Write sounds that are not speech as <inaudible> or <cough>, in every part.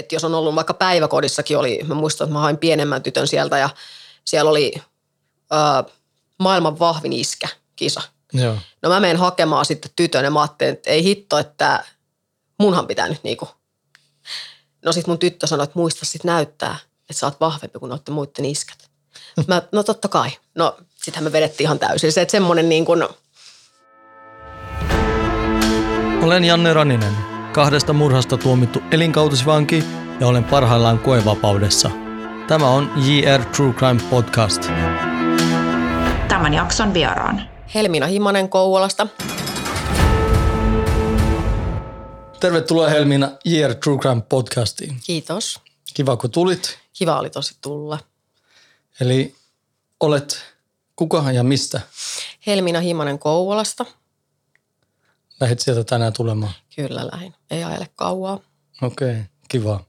Että jos on ollut vaikka päiväkodissakin oli, mä muistan, että mä hain pienemmän tytön sieltä ja siellä oli ö, maailman vahvin iskä kisa. Joo. No mä menen hakemaan sitten tytön ja mä ajattelin, että ei hitto, että munhan pitää nyt niinku. No sit mun tyttö sanoi, että muista sit näyttää, että sä oot vahvempi kuin noitten muiden iskät. Mä, no totta kai. No sitähän me vedettiin ihan täysin. Se, että semmonen niin kuin, Olen Janne Raninen, kahdesta murhasta tuomittu elinkautisvanki ja olen parhaillaan koevapaudessa. Tämä on JR True Crime Podcast. Tämän jakson vieraan. Helmina Himanen Kouvolasta. Tervetuloa Helmiina JR True Crime Podcastiin. Kiitos. Kiva kun tulit. Kiva oli tosi tulla. Eli olet kuka ja mistä? Helmina Himanen Kouvolasta. Lähet sieltä tänään tulemaan. Kyllä lähin. Ei ajele kauaa. Okei, okay, kiva.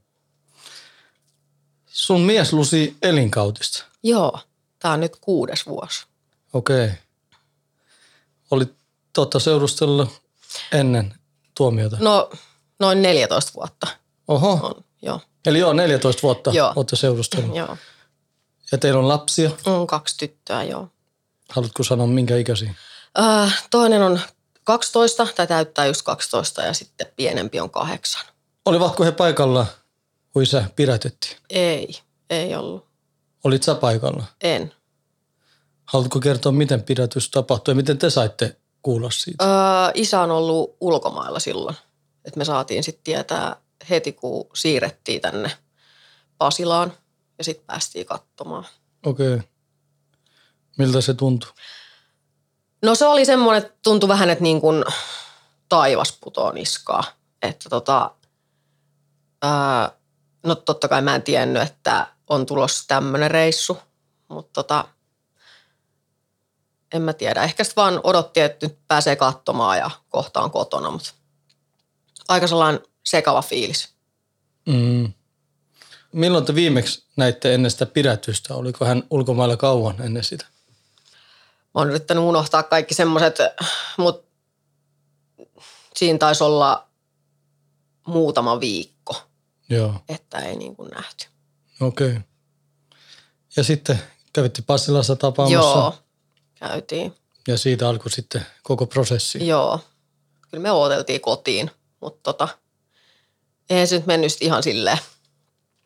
Sun mies lusi elinkautista. Joo, tää on nyt kuudes vuosi. Okei. Okay. Olit totta seurustella ennen tuomiota. No, noin 14 vuotta Oho. on. Joo, Eli joo, 14 vuotta Joo. olette seurustellut. joo. Ja teillä on lapsia. On kaksi tyttöä, joo. Haluatko sanoa minkä ikäisiä? Öö, toinen on 12, tai täyttää just 12, ja sitten pienempi on kahdeksan. Olivatko he paikalla, kun isä pidätettiin? Ei, ei ollut. Olit sä paikalla? En. Haluatko kertoa, miten pidätys tapahtui ja miten te saitte kuulla siitä? Öö, isä on ollut ulkomailla silloin. Et me saatiin sitten tietää heti, kun siirrettiin tänne Pasilaan ja sitten päästiin katsomaan. Okei. Okay. Miltä se tuntui? No se oli semmoinen, että tuntui vähän, että niin kuin taivas putoo niskaa. Että tota, ää, no totta kai mä en tiennyt, että on tulossa tämmöinen reissu, mutta tota, en mä tiedä. Ehkä sitten vaan odotti, että nyt pääsee katsomaan ja kohtaan kotona, mutta aika sellainen sekava fiilis. Mm. Milloin te viimeksi näitte ennen sitä pidätystä? Oliko hän ulkomailla kauan ennen sitä? Oon yrittänyt unohtaa kaikki semmoiset, mutta siinä taisi olla muutama viikko, Joo, että ei niin kuin nähty. okei. Okay. Ja sitten kävitte Passilassa tapaamassa Joo, käytiin. ja siitä alkoi sitten koko prosessi. Joo, kyllä me odoteltiin kotiin, mutta tota, eihän se nyt mennyt ihan silleen.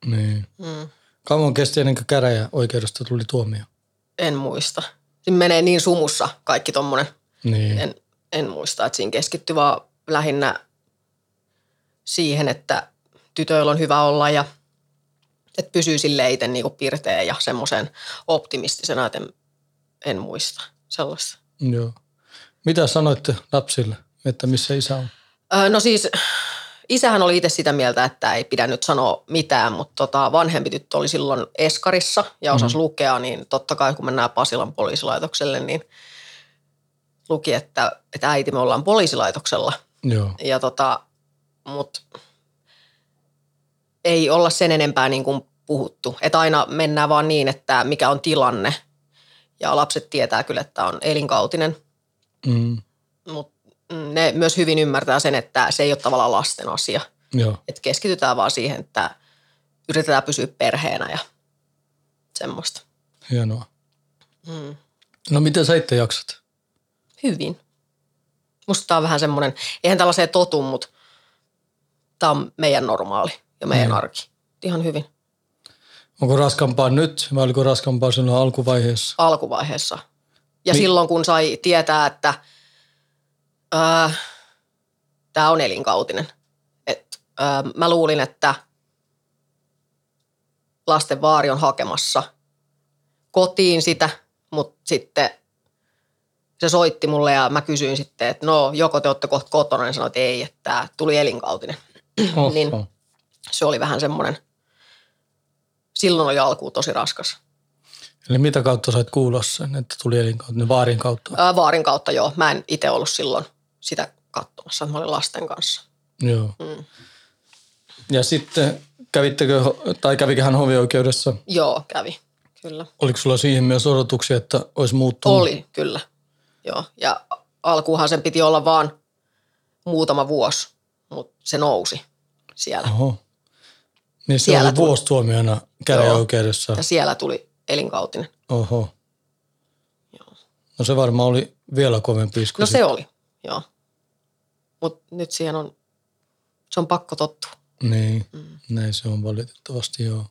Niin. Mm, Kauan kesti ennen kuin käräjä oikeudesta tuli tuomio. en muista. Menee niin sumussa kaikki tommonen. Niin. En, en muista, että siinä keskittyi vaan lähinnä siihen, että tytöillä on hyvä olla ja että pysyy sille itse niinku pirteä ja semmoisen optimistisena, että en, en muista sellaista. Joo. Mitä sanoitte lapsille, että missä isä on? Öö, no siis isähän oli itse sitä mieltä, että ei pidä nyt sanoa mitään, mutta tota, vanhempi tyttö oli silloin Eskarissa ja osasi mm. lukea, niin totta kai kun mennään Pasilan poliisilaitokselle, niin luki, että, että äiti me ollaan poliisilaitoksella. Joo. Ja tota, mut ei olla sen enempää niin kuin puhuttu. Että aina mennään vaan niin, että mikä on tilanne. Ja lapset tietää kyllä, että on elinkautinen, Mm. mutta ne myös hyvin ymmärtää sen, että se ei ole tavallaan lasten asia. Joo. Että keskitytään vaan siihen, että yritetään pysyä perheenä ja semmoista. Hienoa. Mm. No miten sä itse jaksat? Hyvin. Musta tää on vähän semmoinen, eihän tällaiseen totu, mutta tämä on meidän normaali ja meidän Mm. arki. Ihan hyvin. Onko raskampaa nyt vai oliko raskampaa silloin alkuvaiheessa? alkuvaiheessa. Ja Mi- silloin kun sai tietää, että tämä on elinkautinen. Et, ää, mä luulin, että lasten vaari on hakemassa kotiin sitä, mutta sitten se soitti mulle ja mä kysyin sitten, että no joko te olette kohta kotona, niin sanoin, että ei, että tää tuli elinkautinen. Oho. <clears throat> Niin. Se oli vähän semmoinen, silloin oli alkuun tosi raskas. Eli mitä kautta sait kuulla sen, että tuli elinkautinen? Vaarin kautta? Ää, vaarin kautta joo. Mä en itse ollut silloin sitä katsomassa. Mä olin lasten kanssa. Joo. Mm. Ja sitten kävittekö, tai kävikö hän hovioikeudessa? Joo, kävi. Kyllä. Oliko sulla siihen myös odotuksia, että olisi muuttunut? Oli, kyllä. Joo. Ja alkuunhan sen piti olla vaan muutama vuosi, mutta se nousi siellä. Oho. Niin se Siellä oli tuli. vuosituomiona käräjäoikeudessa. Ja siellä tuli elinkautinen. Oho. No se varmaan oli vielä kovempi isku. No sitten. se oli, joo. Mutta nyt siihen on, se on pakko tottua. Niin, mm. näin se on valitettavasti, joo.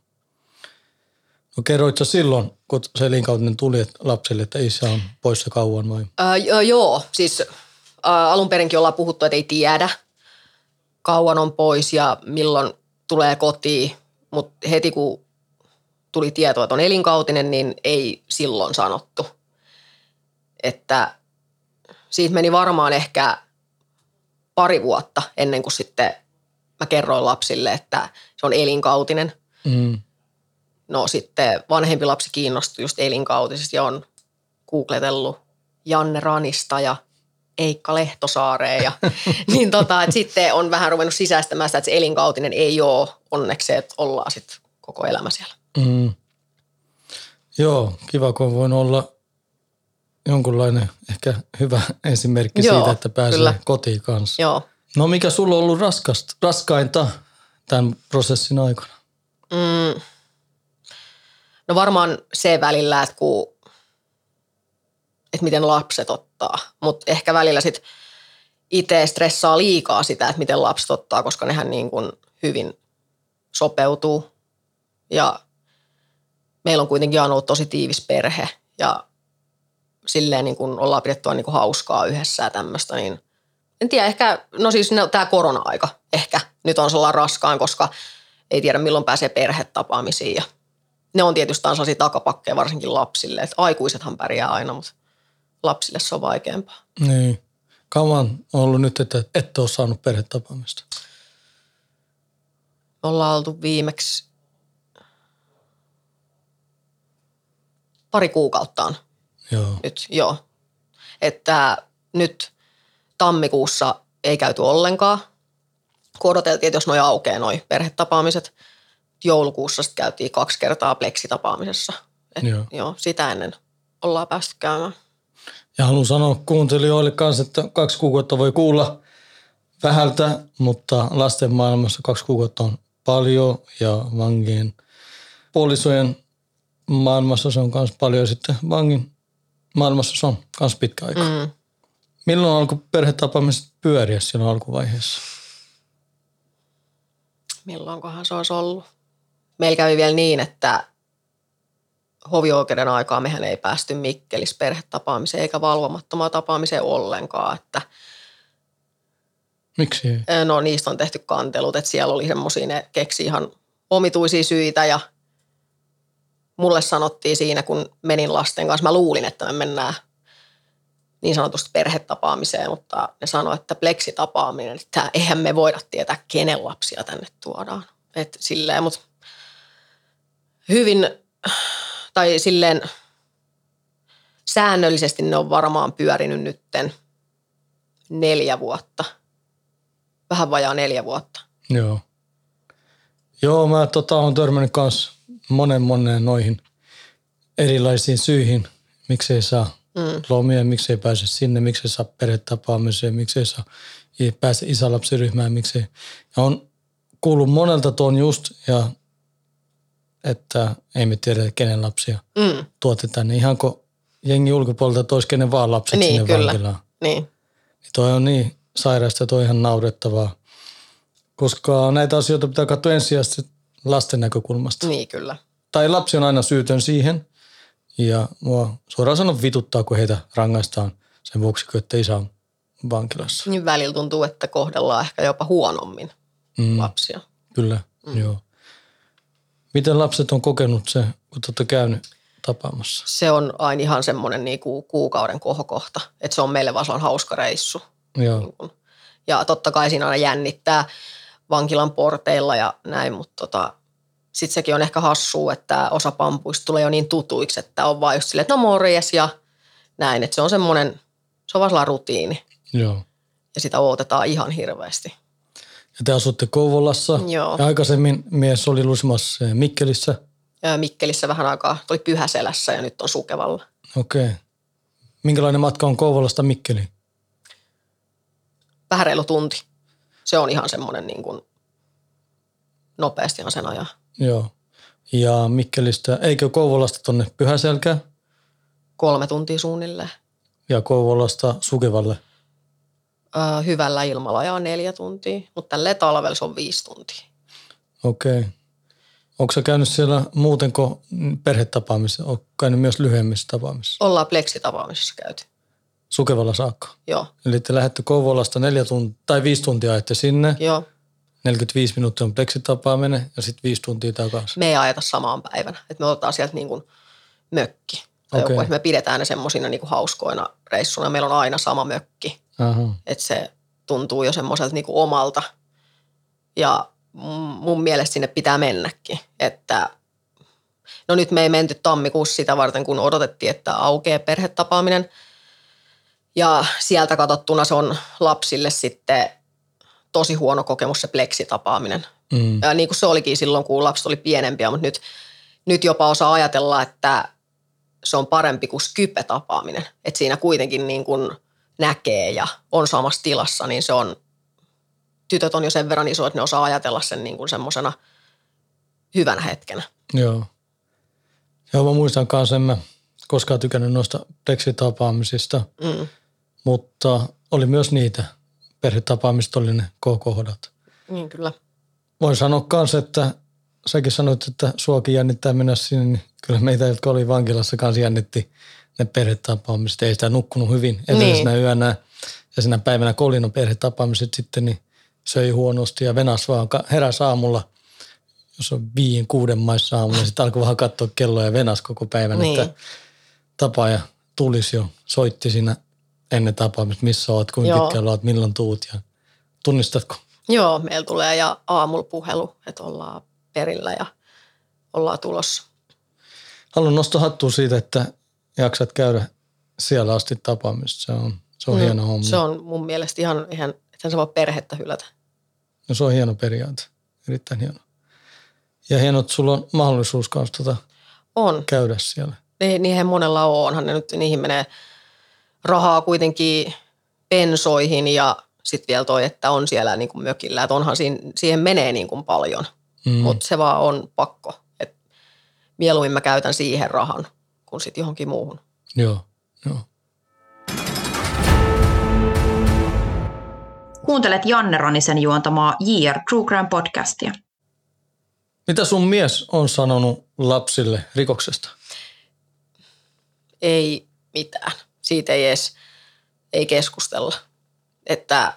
No kerroit sä silloin, kun se elinkautinen tuli lapselle, että isä on poissa kauan vai? Jo- joo, siis ää, alun perinkin ollaan puhuttu, että ei tiedä kauan on pois ja milloin tulee kotiin, mutta heti kun tuli tieto, että on elinkautinen, niin ei silloin sanottu. Että siitä meni varmaan ehkä pari vuotta ennen kuin sitten mä kerroin lapsille, että se on elinkautinen. Mm. No sitten vanhempi lapsi kiinnostui just elinkautisesta ja on googletellut Janne Ranista ja Eikka Lehtosaareen. Ja, <laughs> niin tota, että sitten on vähän ruvennut sisäistämään sitä, että se elinkautinen ei ole onneksi että ollaan sitten koko elämä siellä. Mm. Joo, kiva kun on voinut olla jonkunlainen ehkä hyvä esimerkki Joo, siitä, että pääsee kyllä. kotiin kanssa. Joo. No mikä sulla on ollut raskasta, raskainta tämän prosessin aikana? Mm. No varmaan se välillä, että, kun, että miten lapset ottaa, mutta ehkä välillä sitten itse stressaa liikaa sitä, että miten lapset ottaa, koska nehän niin kuin hyvin sopeutuu. Ja meillä on kuitenkin ollut tosi tiivis perhe ja silleen niin kuin ollaan pidetty aina niin kuin hauskaa yhdessä ja tämmöistä, niin en tiedä, ehkä, no siis no, tämä korona-aika ehkä nyt on sellainen raskaan, koska ei tiedä milloin pääsee perhetapaamisiin ja ne on tietysti sellaisia takapakkeja varsinkin lapsille, että aikuisethan pärjää aina, mutta lapsille se on vaikeampaa. Niin. Kauan on ollut nyt, että ette ole saanut perhetapaamista? Ollaan oltu viimeksi pari kuukautta on Joo. nyt, joo. Että nyt tammikuussa ei käyty ollenkaan, kun odoteltiin, että jos noi aukeaa noi perhetapaamiset. Joulukuussa sitten käytiin kaksi kertaa pleksitapaamisessa. Et, Joo. joo. sitä ennen ollaan päästy käymään. Ja haluan sanoa kuuntelijoille kanssa, että kaksi kuukautta voi kuulla vähältä, mutta lasten maailmassa kaksi kuukautta on paljon ja vankien puolisojen maailmassa se on myös paljon sitten vangin maailmassa se on myös pitkä aika. Mm. Milloin alkoi perhetapaamiset pyöriä silloin alkuvaiheessa? Milloinkohan se olisi ollut? Meillä kävi vielä niin, että hovioikeuden aikaa mehän ei päästy Mikkelis perhetapaamiseen eikä valvomattomaan tapaamiseen ollenkaan. Että, Miksi ei? no niistä on tehty kantelut, että siellä oli semmoisia, ne keksi ihan omituisia syitä ja mulle sanottiin siinä, kun menin lasten kanssa, mä luulin, että me mennään niin sanotusti perhetapaamiseen, mutta ne sanoi, että pleksitapaaminen, että eihän me voida tietää, kenen lapsia tänne tuodaan. Et silleen, mutta hyvin, tai silleen säännöllisesti ne on varmaan pyörinyt nytten neljä vuotta. Vähän vajaa neljä vuotta. Joo. Joo, mä tota, on törmännyt kanssa monen monen noihin erilaisiin syihin, miksei saa mm. lomia, miksei pääse sinne, miksei saa perhetapaamiseen, miksei saa ei pääse isälapsiryhmään, miksei. Ja on kuullut monelta tuon just, ja että ei me tiedä, kenen lapsia Mm. tuotetaan. Niin ihan kun jengi ulkopuolelta toisi kenen vaan lapset Niin, sinne kyllä. vankilaan. Niin. Niin toi on niin sairaasta, toi on ihan naurettavaa. Koska näitä asioita pitää katsoa ensisijaisesti lasten näkökulmasta. Niin kyllä. Tai lapsi on aina syytön siihen. Ja mua suoraan sanon vituttaa, kun heitä rangaistaan sen vuoksi, että isä on vankilassa. Niin välillä tuntuu, että kohdellaan ehkä jopa huonommin Mm, lapsia. kyllä, mm. joo. Miten lapset on kokenut se, kun te olette käynyt tapaamassa? Se on aina ihan semmoinen niinku kuukauden kohokohta, että se on meille vaan sellainen hauska reissu. Joo, Niin kun- Ja totta kai siinä aina jännittää vankilan porteilla ja näin, mutta tota, sitten sekin on ehkä hassua, että osa pampuista tulee jo niin tutuiksi, että on vaan just silleen, että no morjes ja näin. Että se on semmoinen, se on vaan sellainen rutiini joo. ja sitä odotetaan ihan hirveästi. Ja te asutte Kouvolassa. Joo. Ja aikaisemmin mies oli lusimassa Mikkelissä. Ja Mikkelissä vähän aikaa, oli Pyhäselässä ja nyt on Sukevalla. Okei. Minkälainen matka on Kouvolasta Mikkeliin? Vähän reilu tunti. Se on ihan semmoinen niin kuin nopeastihan sen ajaa. Joo. Ja Mikkelistä, eikö Kouvolasta tonne Pyhäselkään Kolme tuntia suunnilleen. ja Kouvolasta Sukevalle? Öö, hyvällä ilmalla ajaa neljä tuntia, mutta tälleen talvella se on viisi tuntia. Okei. Okay. Onko sä käynyt siellä muuten kuin perhetapaamissa? Onko käynyt myös lyhyemmissä tapaamissa? Ollaan pleksitapaamisessa käyty. Sukevalla saakka. Joo, Eli te lähdette Kouvolasta neljä tuntia, tai viisi tuntia ajatte sinne. joo. 45 minuuttia on pleksitapaaminen ja sitten viisi tuntia takaisin. Me ei ajeta samaan päivänä. että me otetaan sieltä niin kuin mökki. Tai Okei. joku, että me pidetään ne semmoisina niin kuin hauskoina reissuna. Meillä on aina sama mökki. Että se tuntuu jo semmoiselta niin kuin omalta. Ja mun mielestä sinne pitää mennäkin. Että no nyt me ei menty tammikuussa sitä varten, kun odotettiin, että aukeaa perhetapaaminen. Ja sieltä katsottuna se on lapsille sitten tosi huono kokemus se pleksitapaaminen. Mm. Ja niin kuin se olikin silloin, kun lapset oli pienempiä, mutta nyt, nyt jopa osaa ajatella, että se on parempi kuin Skype-tapaaminen. Että siinä kuitenkin niin kuin näkee ja on samassa tilassa, niin se on, tytöt on jo sen verran iso, että ne osaa ajatella sen niin kuin semmoisena hyvänä hetkenä. Joo. Joo, mä muistan kanssa, en mä koskaan tykännyt noista pleksitapaamisista, Mm. Mutta oli myös niitä. Perhetapaamista oli ne KK-hodat. Niin kyllä. Voin sanoa kanssa, että säkin sanoit, että suokin jännittää mennä sinne, niin kyllä meitä, jotka oli vankilassa kanssa jännitti ne perhetapaamiset. Ei sitä nukkunut hyvin edellisenä niin. yönä ja sinä päivänä kun oli no perhetapaamiset sitten, niin söi huonosti ja venas vaan heräsi aamulla, jos on viien, kuuden maissa aamulla, niin sitten alkoi vähän katsoa kelloa ja venas koko päivän, Niin. että tapaaja tulisi jo, soitti siinä ennen tapaamista, missä oot, kuinka Joo. pitkällä oot, milloin tuut ja tunnistatko? Joo, meillä tulee ja aamulla puhelu, että ollaan perillä ja ollaan tulossa. Haluan nostaa hattua siitä, että jaksat käydä siellä asti tapaamista. Se on, se on hieno homma. Mm. Se on mun mielestä ihan, ihan että se voi perhettä hylätä. Ja se on hieno periaate. Erittäin hieno. Ja hieno, että sulla on mahdollisuus kanssa tota On. käydä siellä. Ni- Niihin monella on, onhan ne nyt, niihin menee rahaa kuitenkin pensoihin ja sitten vielä toi, että on siellä niin kuin mökillä, että onhan siinä, siihen menee niin kuin paljon, Mm. mm. mutta se vaan on pakko. Et mieluummin mä käytän siihen rahan kuin sitten johonkin muuhun. Joo, joo. Kuuntelet Janne Ronisen juontamaa JR True Crime podcastia. Mitä sun mies on sanonut lapsille rikoksesta? Ei mitään. Siitä ei edes ei keskustella. Että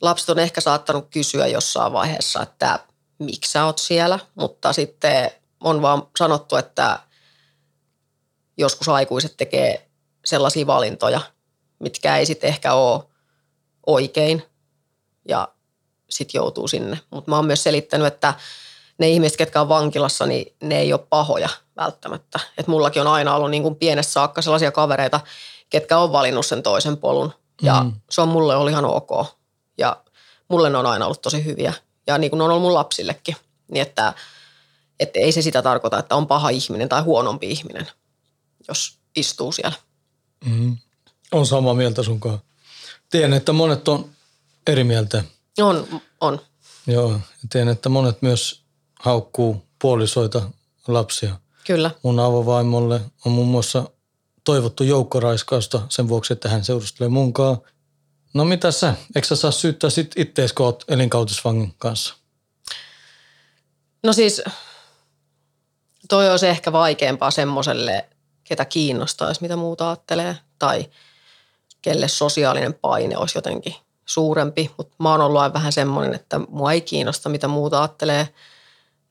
lapset on ehkä saattanut kysyä jossain vaiheessa, että miksi sä oot siellä, mutta sitten on vaan sanottu, että joskus aikuiset tekee sellaisia valintoja, mitkä ei sitten ehkä ole oikein ja sitten joutuu sinne. Mutta mä oon myös selittänyt, että ne ihmiset, ketkä on vankilassa, niin ne ei ole pahoja välttämättä. Et mullakin on aina ollut niin kuin pienestä saakka sellaisia kavereita, ketkä on valinnut sen toisen polun. Ja Mm. se on mulle ollut ihan ok. Ja mulle ne on aina ollut tosi hyviä. Ja niin kuin ne on ollut mun lapsillekin. Niin että, että ei se sitä tarkoita, että on paha ihminen tai huonompi ihminen, jos istuu siellä. Mm. On samaa mieltä sunkaan. Tiedän, että monet on eri mieltä. On, on. Joo, ja tiedän, että monet myös haukkuu puolisoita lapsia. Kyllä. Mun avovaimolle on muun muassa toivottu joukkoraiskausta sen vuoksi, että hän seurustelee munkaan. No mitä sä? Eikö sä saa syyttää sit ittees, kun oot elinkautisvangin kanssa? No siis toi olisi ehkä vaikeampaa semmoiselle, ketä kiinnostaisi, mitä muuta ajattelee, tai kelle sosiaalinen paine olisi jotenkin suurempi. Mutta mä oon ollut aina vähän semmoinen, että mua ei kiinnosta, mitä muuta ajattelee,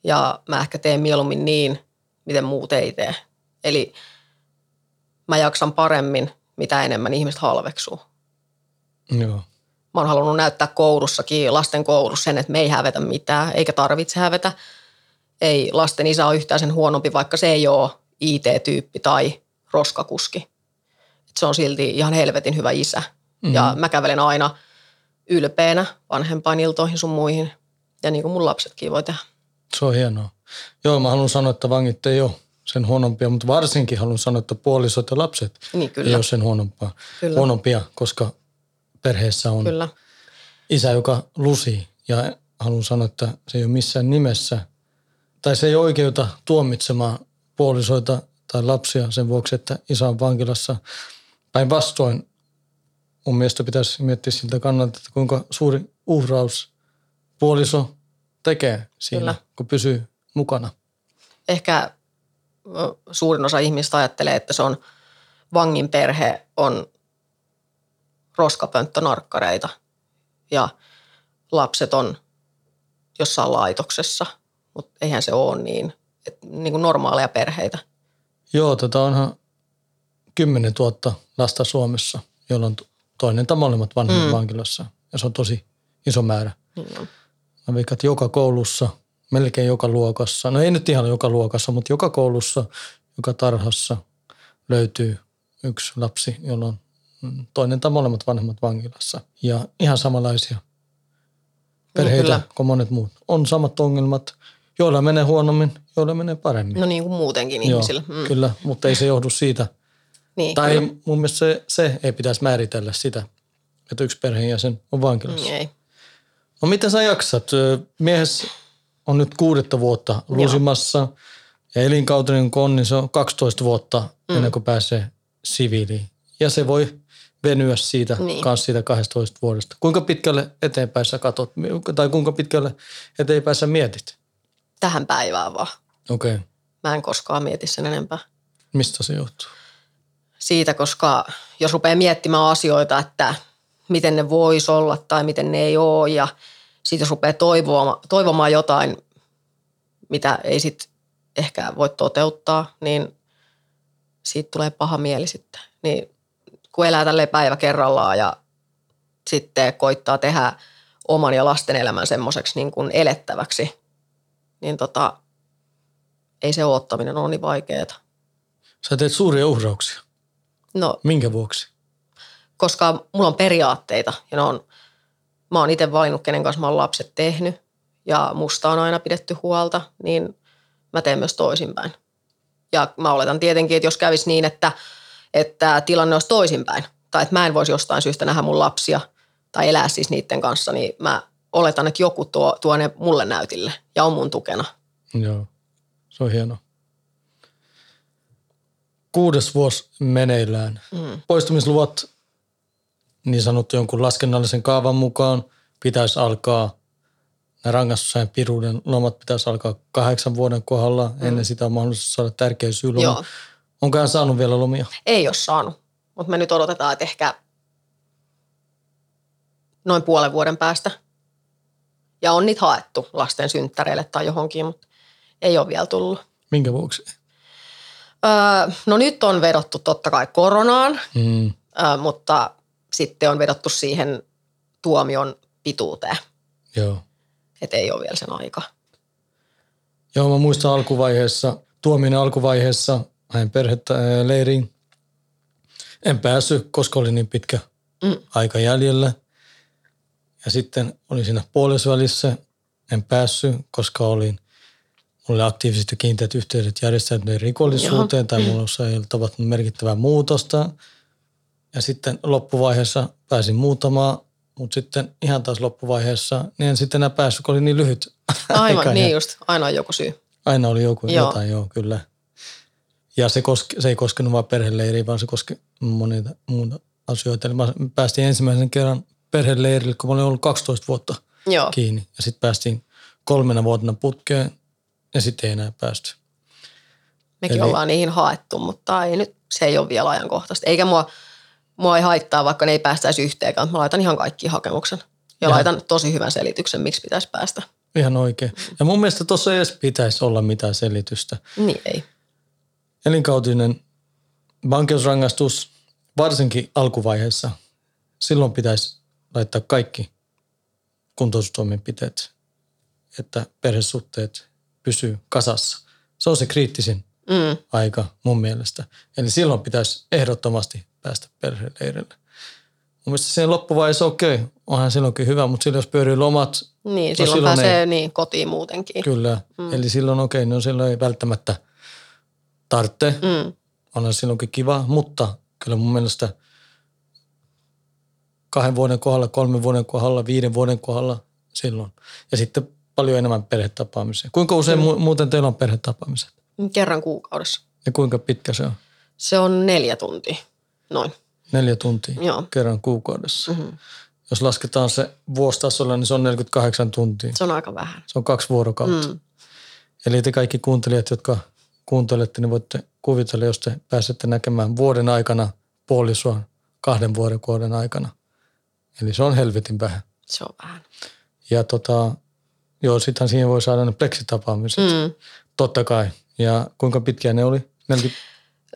ja mä ehkä teen mieluummin niin, miten muut ei tee. Eli mä jaksan paremmin, mitä enemmän ihmiset halveksuu. Joo. Mä oon halunnut näyttää koulussakin, lasten koulussa sen, että me ei hävetä mitään, eikä tarvitse hävetä. Ei lasten isä ole yhtään sen huonompi, vaikka se ei ole IT-tyyppi tai roskakuski. Et se on silti ihan helvetin hyvä isä. Mm-hmm. Ja mä kävelen aina ylpeänä vanhempainiltoihin sun muihin. Ja niin kuin mun lapsetkin voi tehdä. Se on hienoa. Joo, mä haluan sanoa, että vangit ei ole sen huonompia, mutta varsinkin haluan sanoa, että puolisot ja lapset Niin ei kyllä, ole sen huonompaa. Kyllä. huonompia, koska perheessä on kyllä. isä, joka lusii ja haluan sanoa, että se ei ole missään nimessä, tai se ei oikeuta tuomitsemaan puolisoita tai lapsia sen vuoksi, että isä on vankilassa. Päinvastoin mun mielestä pitäisi miettiä siltä kannalta, että kuinka suuri uhraus puoliso tekee siinä, Kyllä. kun pysyy mukana. Ehkä suurin osa ihmistä ajattelee, että se on vangin perhe on roskapönttönarkkareita ja lapset on jossain laitoksessa, mutta eihän se ole niin, että niin kuin normaaleja perheitä. Joo, tota onhan 10 000 lasta Suomessa, jolla on toinen tai molemmat vanhemmat mm. vankilassa. Ja se on tosi iso määrä. Mm. Mä veikkaan, että joka koulussa, melkein joka luokassa, no ei nyt ihan joka luokassa, mutta joka koulussa, joka tarhassa löytyy yksi lapsi, jolla on toinen tai molemmat vanhemmat vankilassa. Ja ihan samanlaisia perheitä no, kuin monet muut. On samat ongelmat, joilla menee huonommin, joilla menee paremmin. No niin kuin muutenkin ihmisillä. Mm. Kyllä, mutta ei se johdu siitä. Niin, tai kyllä. mun mielestä se, se ei pitäisi määritellä sitä, että yksi perheenjäsen on vankilassa. Niin ei. No miten sä jaksat? Mies on nyt kuudetta vuotta lusimassa ja elinkautinen konni, se on 12 vuotta mm. ennen kuin pääsee siviiliin. Ja se voi venyä siitä, niin. kanssa siitä 12 vuodesta. Kuinka pitkälle eteenpäin sä katot, tai kuinka pitkälle eteenpäin sä mietit? Tähän päivään vaan. Okei. Okay. Mä en koskaan mieti sen enempää. Mistä se johtuu? Siitä, koska jos rupeaa miettimään asioita, että miten ne voisi olla tai miten ne ei ole ja siitä jos rupeaa toivomaan, toivomaan jotain, mitä ei sitten ehkä voi toteuttaa, niin siitä tulee paha mieli sitten. Niin kun elää tälle päivä kerrallaan ja sitten koittaa tehdä oman ja lasten elämän semmoiseksi niin kuin elettäväksi, niin tota, ei se ottaminen ole niin vaikeaa. Sä teet suuria uhrauksia. No, Minkä vuoksi? Koska mulla on periaatteita ja ne on, mä oon itse valinnut, kenen kanssa mä oon lapset tehnyt ja musta on aina pidetty huolta, niin mä teen myös toisinpäin. Ja mä oletan tietenkin, että jos kävisi niin, että, että tilanne olisi toisinpäin, tai että mä en voisi jostain syystä nähdä mun lapsia tai elää siis niiden kanssa, niin mä oletan, että joku tuo, tuo ne mulle näytille ja on mun tukena. Joo, se on hieno. Kuudes vuosi meneillään. Mm. Poistumisluvat niin sanottu jonkun laskennallisen kaavan mukaan pitäisi alkaa nämä rangaistusajan piruuden lomat pitäisi alkaa kahdeksan vuoden kohdalla. Mm. Ennen sitä on mahdollisuus saada tärkeä syyloma. Onko hän saanut vielä lomia? Ei ole saanut, mutta me nyt odotetaan, että ehkä noin puolen vuoden päästä. Ja on niitä haettu lasten synttäreille tai johonkin, mutta ei ole vielä tullut. Minkä vuoksi? Öö, no nyt on vedottu totta kai koronaan, mm. öö, mutta sitten on vedottu siihen tuomion pituuteen. Joo että ei ole vielä sen aika. Joo, mä muistan alkuvaiheessa, tuominen alkuvaiheessa, hain perhettä leiriin. En päässyt, koska oli niin pitkä mm. aika jäljellä. Ja sitten olin siinä puolesvälissä, en päässyt, koska olin, mulla oli aktiivisesti kiinteät yhteydet järjestäytyneen rikollisuuteen Joo. tai mulla ollut tapahtunut merkittävää muutosta. Ja sitten loppuvaiheessa pääsin muutamaan mutta sitten ihan taas loppuvaiheessa, niin en sitten enää päässyt, kun oli niin lyhyt Aivan, aika. niin just. Aina on joku syy. Aina oli joku, joo. jotain, joo, kyllä. Ja se, koske, se ei koskenut vain perheleiriä, vaan se koski monia muuta asioita. Eli mä päästiin ensimmäisen kerran perheleirille, kun mä olin ollut 12 vuotta joo. kiinni. Ja sitten päästiin kolmena vuotena putkeen ja sitten ei enää päästy. Mekin Eli, ollaan niihin haettu, mutta ei nyt, se ei ole vielä ajankohtaista. Eikä mua mua ei haittaa, vaikka ne ei päästäisi yhteenkään. Mä laitan ihan kaikki hakemuksen. Ja, ja laitan tosi hyvän selityksen, miksi pitäisi päästä. Ihan oikein. Ja mun mielestä tuossa ei edes pitäisi olla mitään selitystä. Niin ei. Elinkautinen vankeusrangaistus, varsinkin alkuvaiheessa, silloin pitäisi laittaa kaikki kuntoutustoimenpiteet, että perhesuhteet pysyy kasassa. Se on se kriittisin mm. aika mun mielestä. Eli silloin pitäisi ehdottomasti päästä perheleirille. Mun mielestä sen loppuvaiheessa okei, okay, onhan silloinkin hyvä, mutta silloin jos pyörii lomat. Niin, no silloin, silloin pääsee ei, niin, kotiin muutenkin. Kyllä, mm. eli silloin okei, okay, no silloin ei välttämättä tarvitse. Mm. Onhan silloinkin kiva, mutta kyllä mun mielestä kahden vuoden kohdalla, kolmen vuoden kohdalla, viiden vuoden kohdalla silloin. Ja sitten paljon enemmän perhetapaamisia. Kuinka usein mu- muuten teillä on perhetapaamiset? Kerran kuukaudessa. Ja kuinka pitkä se on? Se on neljä tuntia, noin. Neljä tuntia Joo. kerran kuukaudessa. Mm-hmm. Jos lasketaan se vuositasolla, niin se on 48 tuntia. Se on aika vähän. Se on kaksi vuorokautta. Mm. Eli te kaikki kuuntelijat, jotka kuuntelette, niin voitte kuvitella, jos te pääsette näkemään vuoden aikana puolisoa kahden vuorokauden aikana. Eli se on helvetin vähän. Se on vähän. Ja tota, joo, sittenhän siihen voi saada ne pleksitapaamiset. Mm. Totta kai. Ja kuinka pitkiä ne oli? 40,